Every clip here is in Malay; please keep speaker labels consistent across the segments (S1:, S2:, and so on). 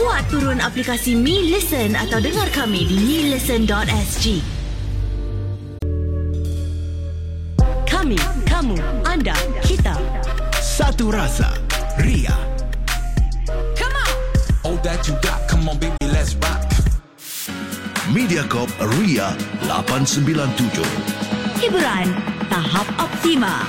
S1: Muat turun aplikasi Me Listen atau dengar kami di melisten.sg. Kami, kamu, anda, kita.
S2: Satu rasa. Ria.
S3: All that you got, come on baby, let's rock.
S2: Mediacorp Ria 897.
S1: Hiburan tahap optima.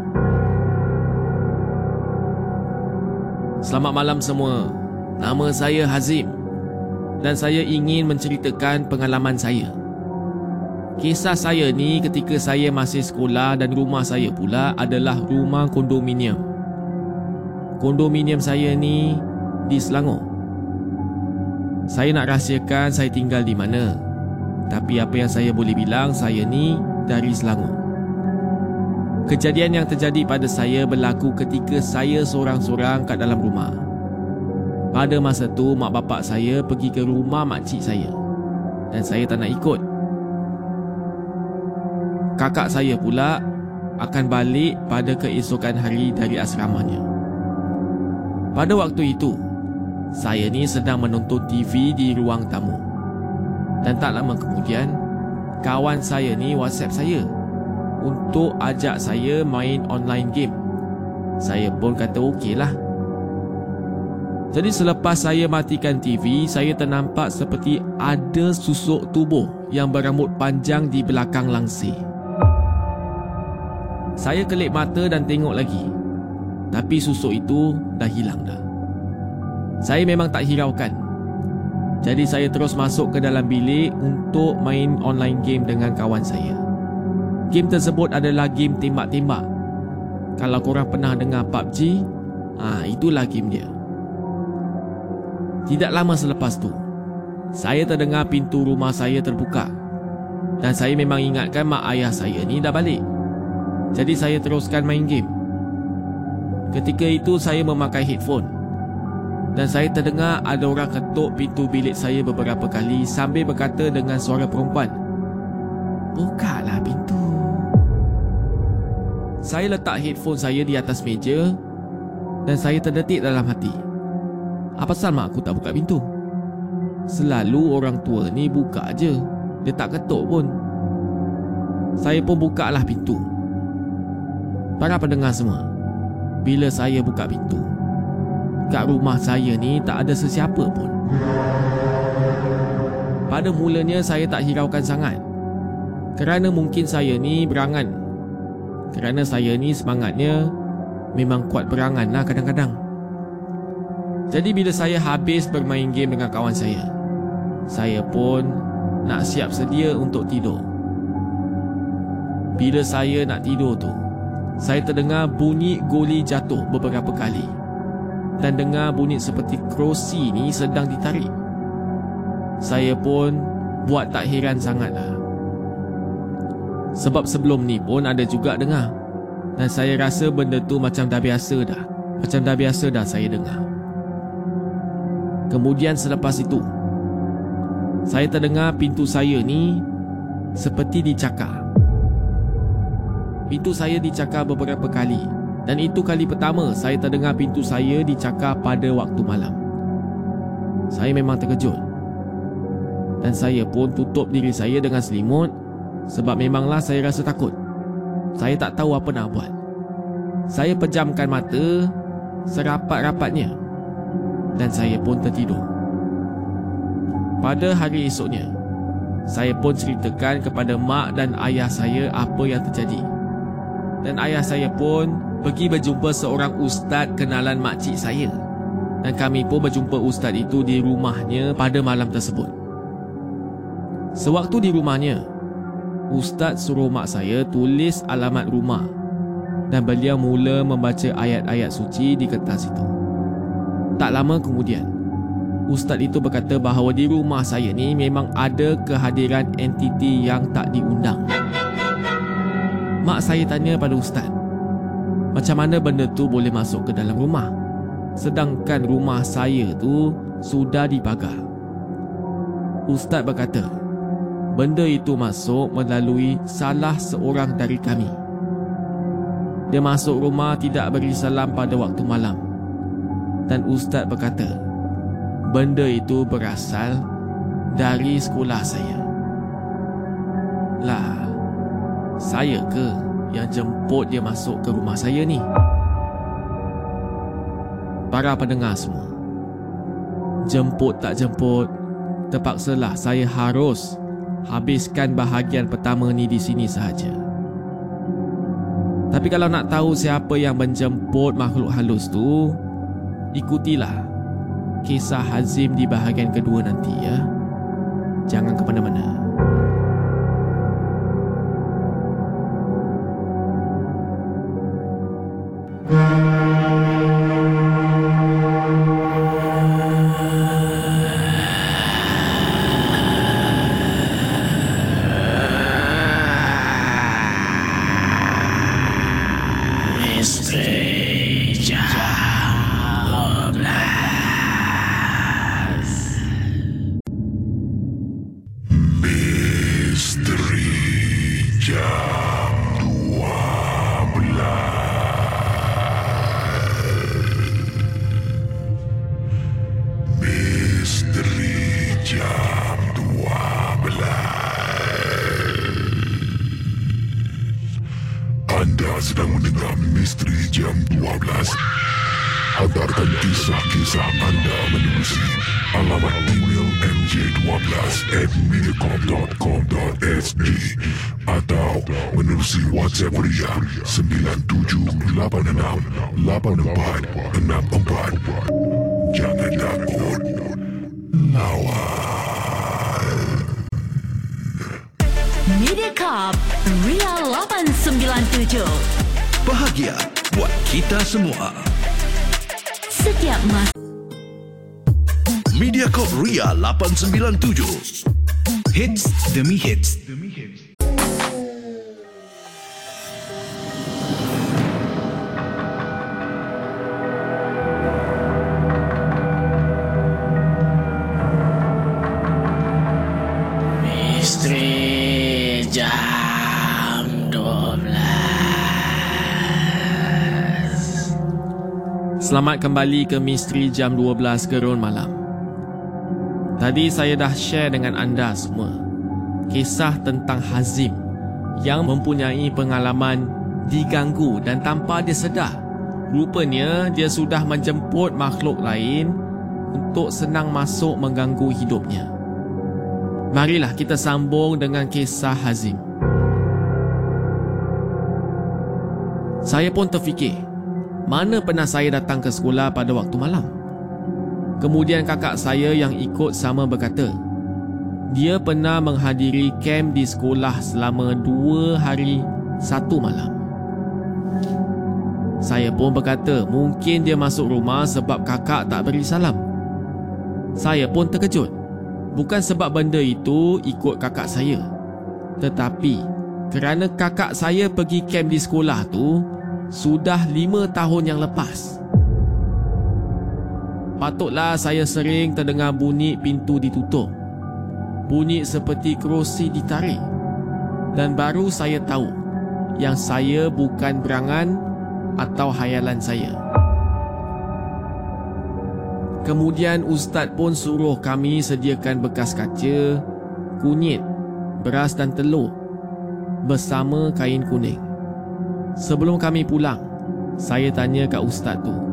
S4: Selamat malam semua. Nama saya Hazim dan saya ingin menceritakan pengalaman saya. Kisah saya ni ketika saya masih sekolah dan rumah saya pula adalah rumah kondominium. Kondominium saya ni di Selangor. Saya nak rahsiakan saya tinggal di mana. Tapi apa yang saya boleh bilang saya ni dari Selangor. Kejadian yang terjadi pada saya berlaku ketika saya seorang-seorang kat dalam rumah. Pada masa tu mak bapak saya pergi ke rumah makcik saya. Dan saya tak nak ikut. Kakak saya pula akan balik pada keesokan hari dari asramanya. Pada waktu itu, saya ni sedang menonton TV di ruang tamu. Dan tak lama kemudian, kawan saya ni WhatsApp saya untuk ajak saya main online game. Saya pun kata okey lah. Jadi selepas saya matikan TV, saya ternampak seperti ada susuk tubuh yang berambut panjang di belakang langsir. Saya kelip mata dan tengok lagi. Tapi susuk itu dah hilang dah. Saya memang tak hiraukan. Jadi saya terus masuk ke dalam bilik untuk main online game dengan kawan saya. Game tersebut adalah game tembak-tembak. Kalau korang pernah dengar PUBG, ah ha, itulah game dia. Tidak lama selepas tu, saya terdengar pintu rumah saya terbuka. Dan saya memang ingatkan mak ayah saya ni dah balik. Jadi saya teruskan main game. Ketika itu saya memakai headphone dan saya terdengar ada orang ketuk pintu bilik saya beberapa kali sambil berkata dengan suara perempuan. Bukalah pintu. Saya letak headphone saya di atas meja dan saya terdetik dalam hati. Apa pasal mak aku tak buka pintu? Selalu orang tua ni buka aje. Dia tak ketuk pun. Saya pun buka lah pintu. Para pendengar semua, bila saya buka pintu, kat rumah saya ni tak ada sesiapa pun. Pada mulanya saya tak hiraukan sangat. Kerana mungkin saya ni berangan. Kerana saya ni semangatnya memang kuat berangan lah kadang-kadang. Jadi bila saya habis bermain game dengan kawan saya, Saya pun nak siap sedia untuk tidur. Bila saya nak tidur tu, saya terdengar bunyi goli jatuh beberapa kali dan dengar bunyi seperti kerusi ni sedang ditarik. Saya pun buat tak heran sangatlah. Sebab sebelum ni pun ada juga dengar dan saya rasa benda tu macam dah biasa dah. Macam dah biasa dah saya dengar. Kemudian selepas itu, saya terdengar pintu saya ni seperti dicakar. Pintu saya dicakar beberapa kali dan itu kali pertama saya terdengar pintu saya dicakar pada waktu malam. Saya memang terkejut. Dan saya pun tutup diri saya dengan selimut sebab memanglah saya rasa takut. Saya tak tahu apa nak buat. Saya pejamkan mata serapat-rapatnya dan saya pun tertidur. Pada hari esoknya, saya pun ceritakan kepada mak dan ayah saya apa yang terjadi dan ayah saya pun pergi berjumpa seorang ustaz kenalan makcik saya. Dan kami pun berjumpa ustaz itu di rumahnya pada malam tersebut. Sewaktu di rumahnya, ustaz suruh mak saya tulis alamat rumah dan beliau mula membaca ayat-ayat suci di kertas itu. Tak lama kemudian, ustaz itu berkata bahawa di rumah saya ni memang ada kehadiran entiti yang tak diundang. Mak saya tanya pada ustaz, macam mana benda tu boleh masuk ke dalam rumah? Sedangkan rumah saya tu sudah dipagar. Ustaz berkata, benda itu masuk melalui salah seorang dari kami. Dia masuk rumah tidak beri salam pada waktu malam. Dan Ustaz berkata, benda itu berasal dari sekolah saya. Lah, saya ke yang jemput dia masuk ke rumah saya ni? Para pendengar semua. Jemput tak jemput, terpaksalah saya harus habiskan bahagian pertama ni di sini sahaja. Tapi kalau nak tahu siapa yang menjemput makhluk halus tu, ikutilah kisah Hazim di bahagian kedua nanti ya. Jangan ke mana-mana.
S5: mediacorp.com.sg atau menerusi WhatsApp Ria 97868464. Jangan takut. Lawan.
S1: Mediacorp Ria 897
S2: Bahagia buat kita semua.
S1: Setiap masa
S2: Mediacorp Ria 897. Hits demi hits.
S4: Misteri jam 12 Selamat kembali ke Misteri Jam 12 Gerun Malam Tadi saya dah share dengan anda semua Kisah tentang Hazim Yang mempunyai pengalaman diganggu dan tanpa dia sedar Rupanya dia sudah menjemput makhluk lain Untuk senang masuk mengganggu hidupnya Marilah kita sambung dengan kisah Hazim. Saya pun terfikir, mana pernah saya datang ke sekolah pada waktu malam? Kemudian kakak saya yang ikut sama berkata, dia pernah menghadiri kem di sekolah selama dua hari satu malam. Saya pun berkata mungkin dia masuk rumah sebab kakak tak beri salam. Saya pun terkejut. Bukan sebab benda itu ikut kakak saya. Tetapi kerana kakak saya pergi kem di sekolah tu sudah lima tahun yang lepas. Patutlah saya sering terdengar bunyi pintu ditutup. Bunyi seperti kerusi ditarik. Dan baru saya tahu yang saya bukan berangan atau hayalan saya. Kemudian ustaz pun suruh kami sediakan bekas kaca, kunyit, beras dan telur bersama kain kuning. Sebelum kami pulang, saya tanya kat ustaz tu,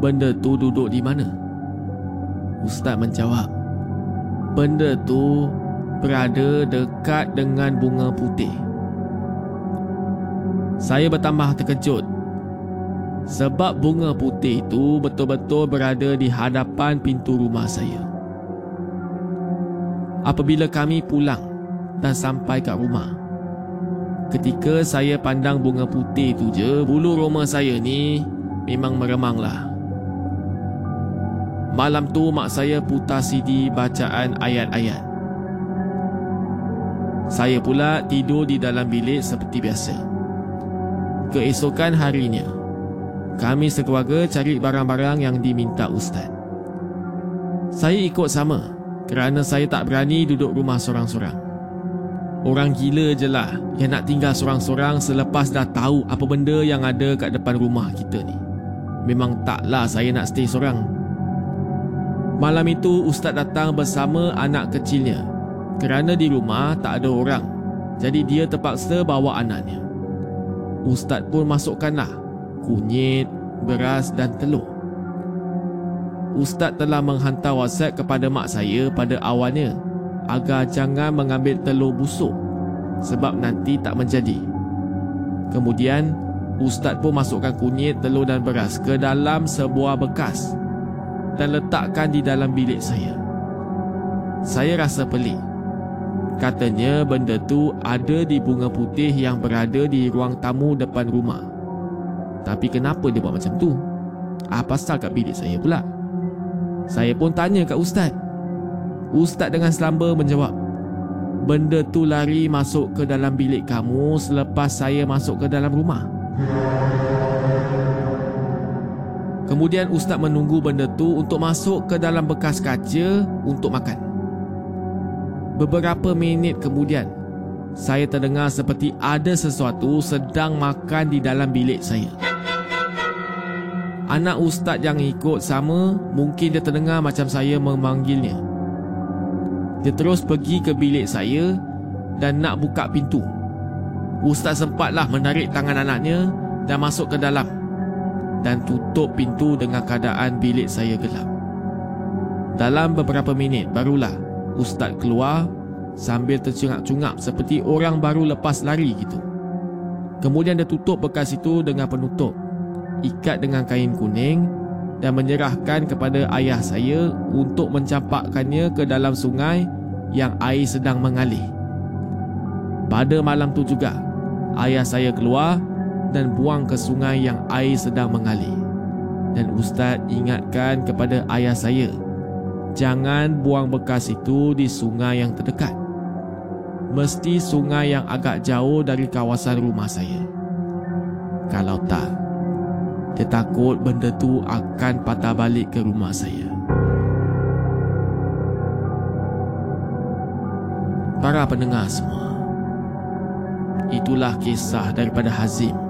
S4: benda tu duduk di mana? Ustaz menjawab, benda tu berada dekat dengan bunga putih. Saya bertambah terkejut sebab bunga putih itu betul-betul berada di hadapan pintu rumah saya. Apabila kami pulang dan sampai kat rumah, ketika saya pandang bunga putih itu je, bulu roma saya ni memang meremanglah. Malam tu mak saya putar CD bacaan ayat-ayat. Saya pula tidur di dalam bilik seperti biasa. Keesokan harinya, kami sekeluarga cari barang-barang yang diminta ustaz. Saya ikut sama kerana saya tak berani duduk rumah sorang-sorang. Orang gila je lah yang nak tinggal sorang-sorang selepas dah tahu apa benda yang ada kat depan rumah kita ni. Memang taklah saya nak stay sorang. Malam itu ustaz datang bersama anak kecilnya kerana di rumah tak ada orang. Jadi dia terpaksa bawa anaknya. Ustaz pun masukkanlah kunyit, beras dan telur. Ustaz telah menghantar WhatsApp kepada mak saya pada awalnya agar jangan mengambil telur busuk sebab nanti tak menjadi. Kemudian, Ustaz pun masukkan kunyit, telur dan beras ke dalam sebuah bekas dan letakkan di dalam bilik saya. Saya rasa pelik. Katanya benda tu ada di bunga putih yang berada di ruang tamu depan rumah. Tapi kenapa dia buat macam tu? Apa pasal kat bilik saya pula? Saya pun tanya kat ustaz. Ustaz dengan selamba menjawab, benda tu lari masuk ke dalam bilik kamu selepas saya masuk ke dalam rumah. Kemudian ustaz menunggu benda tu untuk masuk ke dalam bekas kaca untuk makan. Beberapa minit kemudian, saya terdengar seperti ada sesuatu sedang makan di dalam bilik saya. Anak ustaz yang ikut sama Mungkin dia terdengar macam saya memanggilnya Dia terus pergi ke bilik saya Dan nak buka pintu Ustaz sempatlah menarik tangan anaknya Dan masuk ke dalam Dan tutup pintu dengan keadaan bilik saya gelap Dalam beberapa minit barulah Ustaz keluar Sambil tercungap-cungap seperti orang baru lepas lari gitu Kemudian dia tutup bekas itu dengan penutup ikat dengan kain kuning dan menyerahkan kepada ayah saya untuk mencampakkannya ke dalam sungai yang air sedang mengalir. Pada malam tu juga, ayah saya keluar dan buang ke sungai yang air sedang mengalir. Dan ustaz ingatkan kepada ayah saya, jangan buang bekas itu di sungai yang terdekat. Mesti sungai yang agak jauh dari kawasan rumah saya. Kalau tak, dia takut benda tu akan patah balik ke rumah saya. Para pendengar semua, itulah kisah daripada Hazim.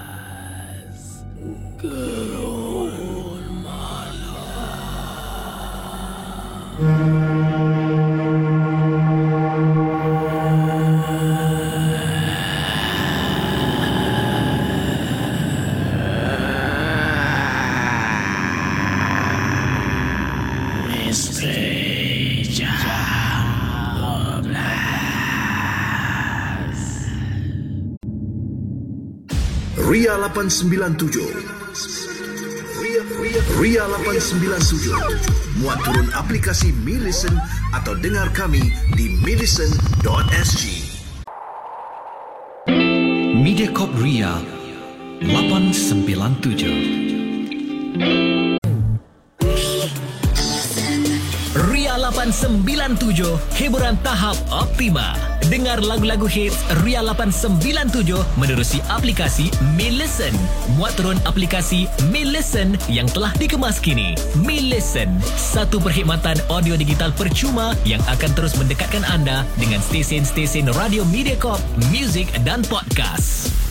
S4: Gerun
S2: Ria 897 Ria, Ria, Ria 897 Muat turun aplikasi Mi Listen atau dengar kami di millicent.sg
S6: Mediacorp Ria 897 Ria 897 Hiburan tahap optima. Dengar lagu-lagu hits Ria 897 Menerusi aplikasi Mi Listen. Muat turun aplikasi Mi Listen Yang telah dikemas kini. Mi Listen Satu perkhidmatan audio digital percuma Yang akan terus mendekatkan anda Dengan stesen-stesen radio Mediacorp Music dan podcast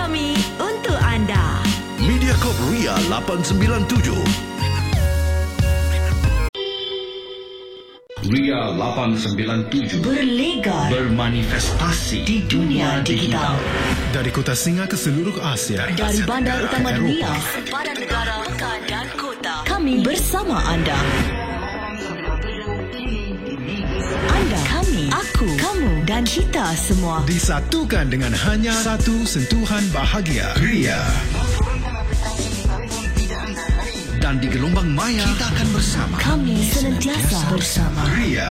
S2: Mediacorp Ria 897
S7: Ria 897
S1: Berlegar
S7: bermanifestasi
S1: di dunia digital.
S8: Dari kota Singa ke seluruh Asia.
S1: Dari bandar utama dunia,
S8: Eropah.
S1: sempadan negara, pekan dan kota. Kami bersama anda. Anda, kami, aku, kamu dan kita semua.
S8: Disatukan dengan hanya satu sentuhan bahagia. Ria.
S2: Dan di gelombang maya kita akan bersama.
S1: Kami senantiasa bersama.
S2: Ria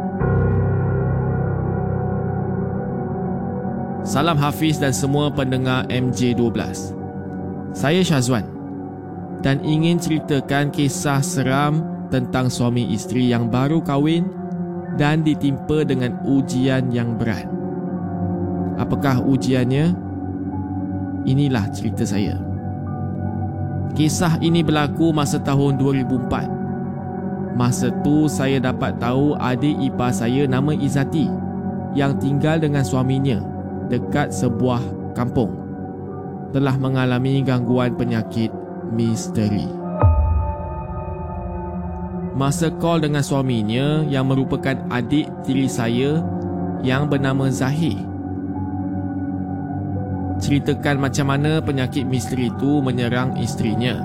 S4: Salam Hafiz dan semua pendengar MJ12. Saya Syazwan dan ingin ceritakan kisah seram tentang suami isteri yang baru kahwin dan ditimpa dengan ujian yang berat. Apakah ujiannya? Inilah cerita saya. Kisah ini berlaku masa tahun 2004. Masa tu saya dapat tahu adik ipar saya nama Izati yang tinggal dengan suaminya dekat sebuah kampung telah mengalami gangguan penyakit misteri. Masa call dengan suaminya yang merupakan adik tiri saya yang bernama Zahir. Ceritakan macam mana penyakit misteri itu menyerang isterinya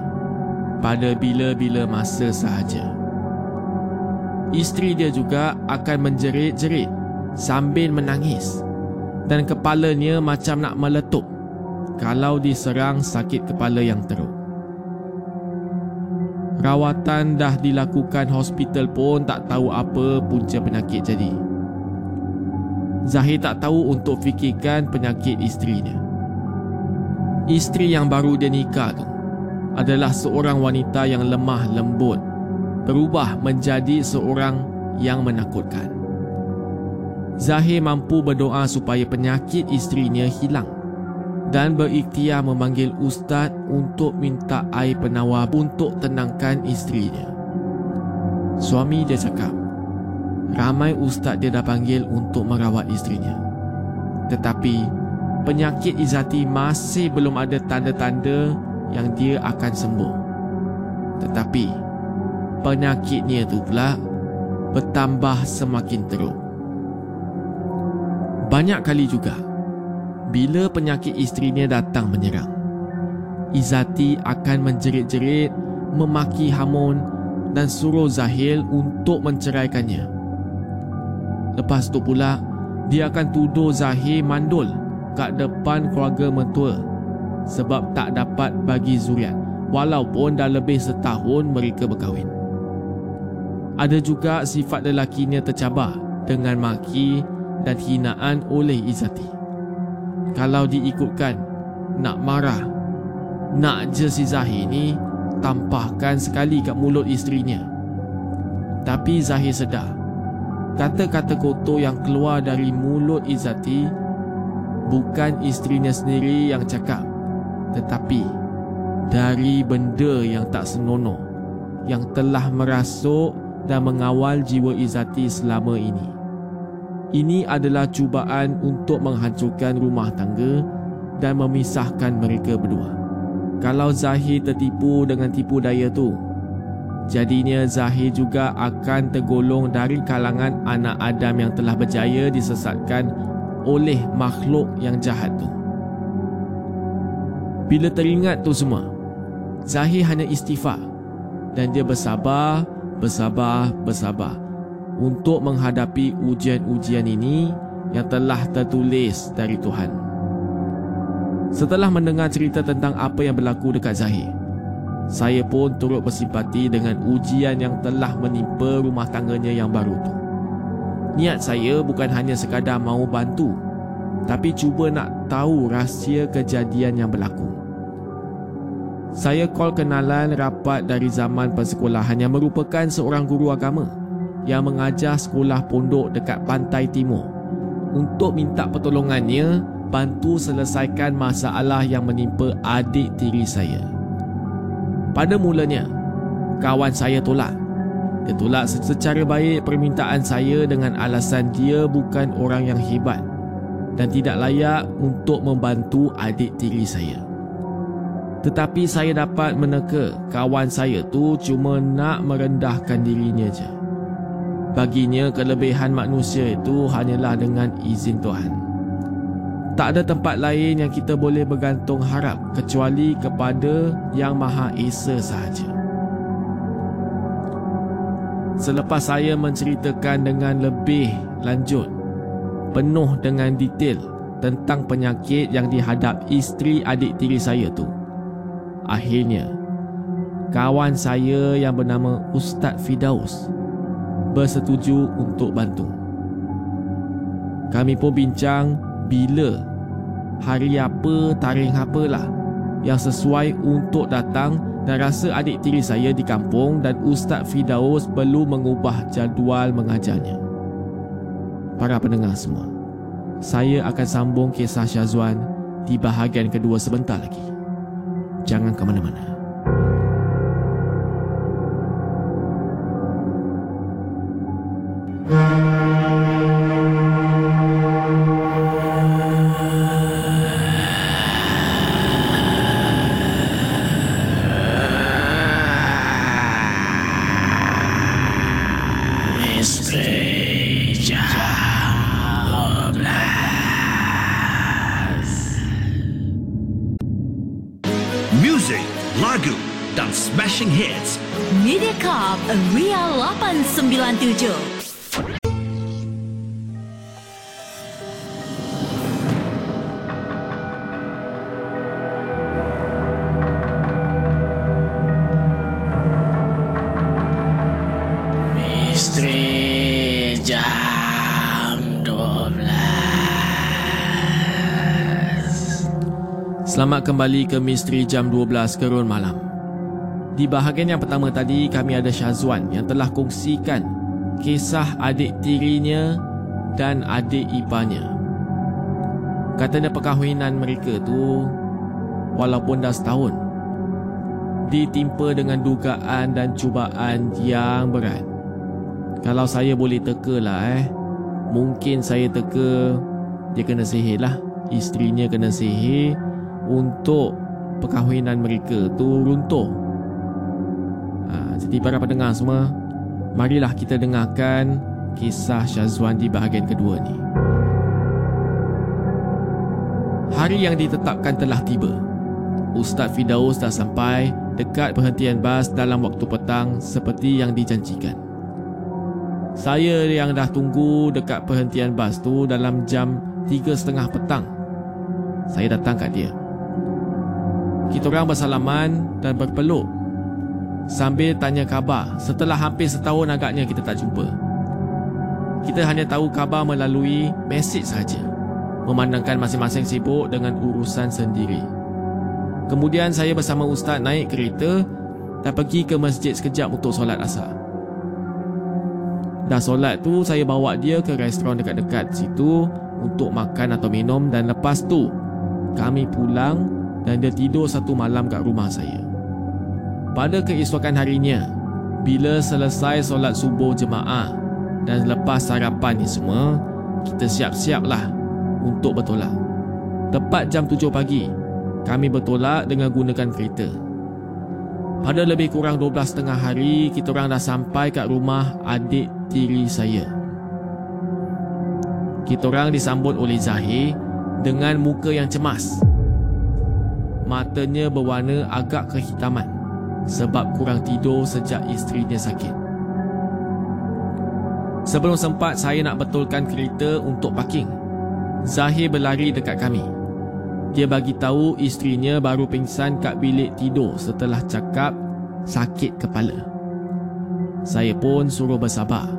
S4: pada bila-bila masa sahaja. Isteri dia juga akan menjerit-jerit sambil menangis dan kepalanya macam nak meletup kalau diserang sakit kepala yang teruk. Rawatan dah dilakukan hospital pun tak tahu apa punca penyakit jadi. Zahir tak tahu untuk fikirkan penyakit isterinya. Isteri yang baru dia nikah tu adalah seorang wanita yang lemah lembut berubah menjadi seorang yang menakutkan. Zahir mampu berdoa supaya penyakit isterinya hilang dan berikhtiar memanggil ustaz untuk minta air penawar untuk tenangkan isterinya. Suami dia cakap, ramai ustaz dia dah panggil untuk merawat isterinya. Tetapi penyakit Izati masih belum ada tanda-tanda yang dia akan sembuh. Tetapi penyakitnya tu pula bertambah semakin teruk. Banyak kali juga bila penyakit isterinya datang menyerang, Izati akan menjerit-jerit, memaki Hamun dan suruh Zahil untuk menceraikannya. Lepas tu pula, dia akan tuduh Zahir mandul kat depan keluarga mentua sebab tak dapat bagi zuriat walaupun dah lebih setahun mereka berkahwin. Ada juga sifat lelakinya tercabar dengan maki dan hinaan oleh Izati. Kalau diikutkan, nak marah, nak je si Zahir ni tampahkan sekali kat mulut isterinya. Tapi Zahir sedar, kata-kata kotor yang keluar dari mulut Izati bukan isterinya sendiri yang cakap, tetapi dari benda yang tak senonoh yang telah merasuk dan mengawal jiwa Izati selama ini. Ini adalah cubaan untuk menghancurkan rumah tangga dan memisahkan mereka berdua. Kalau Zahir tertipu dengan tipu daya tu, jadinya Zahir juga akan tergolong dari kalangan anak Adam yang telah berjaya disesatkan oleh makhluk yang jahat tu. Bila teringat tu semua, Zahir hanya istighfar dan dia bersabar, bersabar, bersabar untuk menghadapi ujian-ujian ini yang telah tertulis dari Tuhan. Setelah mendengar cerita tentang apa yang berlaku dekat Zahir, saya pun turut bersimpati dengan ujian yang telah menimpa rumah tangganya yang baru tu. Niat saya bukan hanya sekadar mau bantu, tapi cuba nak tahu rahsia kejadian yang berlaku. Saya call kenalan rapat dari zaman persekolahan yang merupakan seorang guru agama yang mengajar sekolah pondok dekat pantai timur untuk minta pertolongannya bantu selesaikan masalah yang menimpa adik tiri saya. Pada mulanya, kawan saya tolak. Dia tolak secara baik permintaan saya dengan alasan dia bukan orang yang hebat dan tidak layak untuk membantu adik tiri saya. Tetapi saya dapat meneka kawan saya tu cuma nak merendahkan dirinya je. Baginya kelebihan manusia itu hanyalah dengan izin Tuhan. Tak ada tempat lain yang kita boleh bergantung harap kecuali kepada Yang Maha Esa sahaja. Selepas saya menceritakan dengan lebih lanjut, penuh dengan detail tentang penyakit yang dihadap isteri adik tiri saya tu. Akhirnya, kawan saya yang bernama Ustaz Fidaus bersetuju untuk bantu. Kami pun bincang bila, hari apa, tarikh apalah yang sesuai untuk datang dan rasa adik tiri saya di kampung dan Ustaz Fidaus perlu mengubah jadual mengajarnya. Para pendengar semua, saya akan sambung kisah Syazwan di bahagian kedua sebentar lagi. Jangan ke mana-mana.
S7: Music, lagu dan smashing hits
S1: Mediacorp Ria 897.
S4: Selamat kembali ke Misteri Jam 12 Kerun Malam. Di bahagian yang pertama tadi kami ada Syazwan yang telah kongsikan kisah adik tirinya dan adik iparnya Katanya perkahwinan mereka tu walaupun dah setahun ditimpa dengan dugaan dan cubaan yang berat. Kalau saya boleh teka lah eh. Mungkin saya teka Dia kena sihir lah. Isterinya kena sihir Untuk Perkahwinan mereka tu runtuh ha, Jadi para pendengar semua Marilah kita dengarkan Kisah Syazwan di bahagian kedua ni Hari yang ditetapkan telah tiba Ustaz Fidaus dah sampai Dekat perhentian bas dalam waktu petang Seperti yang dijanjikan saya yang dah tunggu dekat perhentian bas tu dalam jam 3.30 petang. Saya datang kat dia. Kita orang bersalaman dan berpeluk. Sambil tanya khabar setelah hampir setahun agaknya kita tak jumpa. Kita hanya tahu khabar melalui mesej saja. Memandangkan masing-masing sibuk dengan urusan sendiri. Kemudian saya bersama ustaz naik kereta dan pergi ke masjid sekejap untuk solat asar. Dah solat tu saya bawa dia ke restoran dekat-dekat situ untuk makan atau minum dan lepas tu kami pulang dan dia tidur satu malam kat rumah saya. Pada keesokan harinya, bila selesai solat subuh jemaah dan lepas sarapan ni semua, kita siap-siaplah untuk bertolak. Tepat jam 7 pagi, kami bertolak dengan gunakan kereta. Pada lebih kurang 12 tengah hari, kita orang dah sampai kat rumah adik tiri saya. Kita orang disambut oleh Zahir dengan muka yang cemas. Matanya berwarna agak kehitaman sebab kurang tidur sejak isterinya sakit. Sebelum sempat saya nak betulkan kereta untuk parking, Zahir berlari dekat kami. Dia bagi tahu isterinya baru pingsan kat bilik tidur setelah cakap sakit kepala. Saya pun suruh bersabar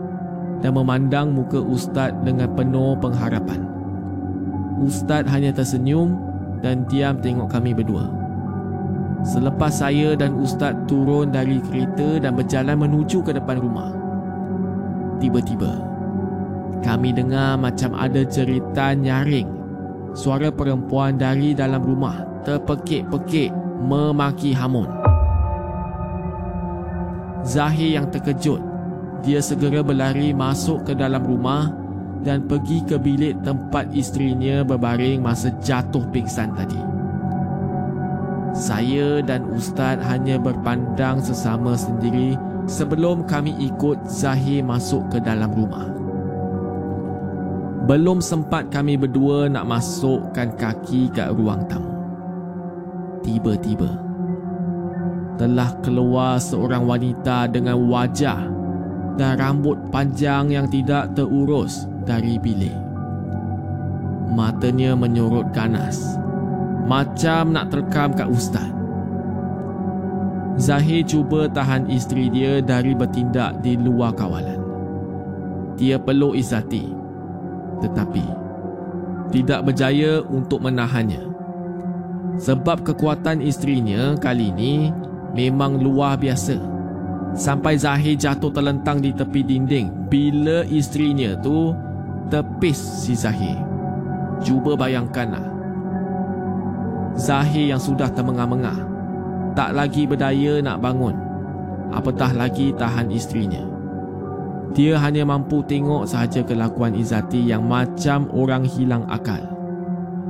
S4: dan memandang muka Ustaz dengan penuh pengharapan. Ustaz hanya tersenyum dan diam tengok kami berdua. Selepas saya dan Ustaz turun dari kereta dan berjalan menuju ke depan rumah. Tiba-tiba, kami dengar macam ada cerita nyaring. Suara perempuan dari dalam rumah terpekik-pekik memaki Hamun. Zahir yang terkejut. Dia segera berlari masuk ke dalam rumah dan pergi ke bilik tempat isterinya berbaring masa jatuh pingsan tadi. Saya dan Ustaz hanya berpandang sesama sendiri sebelum kami ikut Zahir masuk ke dalam rumah. Belum sempat kami berdua nak masukkan kaki ke ruang tamu. Tiba-tiba, telah keluar seorang wanita dengan wajah dan rambut panjang yang tidak terurus dari bilik. Matanya menyorot ganas, macam nak terkam kat ustaz. Zahir cuba tahan isteri dia dari bertindak di luar kawalan. Dia peluk Izzati, tetapi tidak berjaya untuk menahannya. Sebab kekuatan isterinya kali ini memang luar biasa. Sampai Zahir jatuh terlentang di tepi dinding bila isterinya tu tepis si Zahir. Cuba bayangkanlah. Zahir yang sudah termengah-mengah tak lagi berdaya nak bangun. Apatah lagi tahan isterinya. Dia hanya mampu tengok sahaja kelakuan Izati yang macam orang hilang akal.